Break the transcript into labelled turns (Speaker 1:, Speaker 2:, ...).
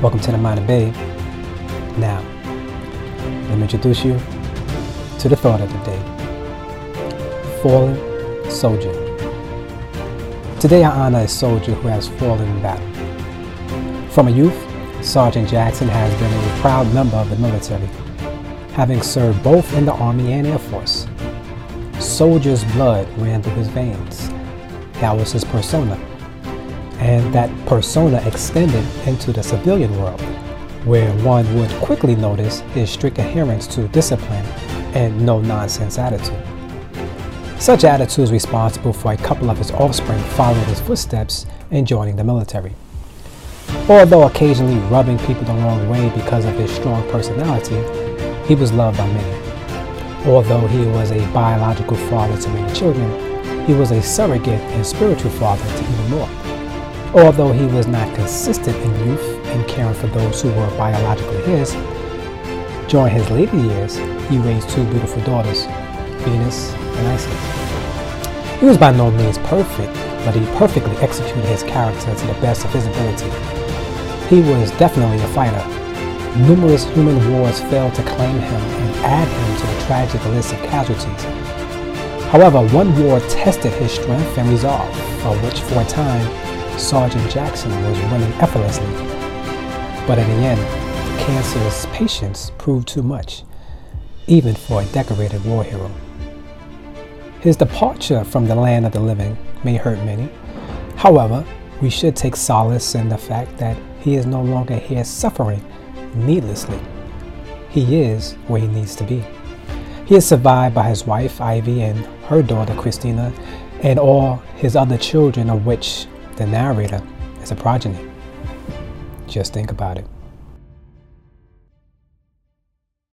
Speaker 1: Welcome to the Mind of Babe. Now, let me introduce you to the thought of the day Fallen Soldier. Today I honor a soldier who has fallen in battle. From a youth, Sergeant Jackson has been a proud member of the military, having served both in the Army and Air Force. Soldier's blood ran through his veins. That was his persona and that persona extended into the civilian world, where one would quickly notice his strict adherence to discipline and no nonsense attitude. Such attitude is responsible for a couple of his offspring following his footsteps and joining the military. Although occasionally rubbing people the wrong way because of his strong personality, he was loved by many. Although he was a biological father to many children, he was a surrogate and spiritual father to even more. Although he was not consistent in youth and caring for those who were biologically his, during his later years, he raised two beautiful daughters, Venus and Isis. He was by no means perfect, but he perfectly executed his character to the best of his ability. He was definitely a fighter. Numerous human wars failed to claim him and add him to the tragic list of casualties. However, one war tested his strength and resolve, for which for a time Sergeant Jackson was running effortlessly. But in the end, cancer's patience proved too much, even for a decorated war hero. His departure from the land of the living may hurt many. However, we should take solace in the fact that he is no longer here suffering needlessly. He is where he needs to be. He is survived by his wife Ivy and her daughter Christina and all his other children, of which the narrator is a progeny. Just think about it.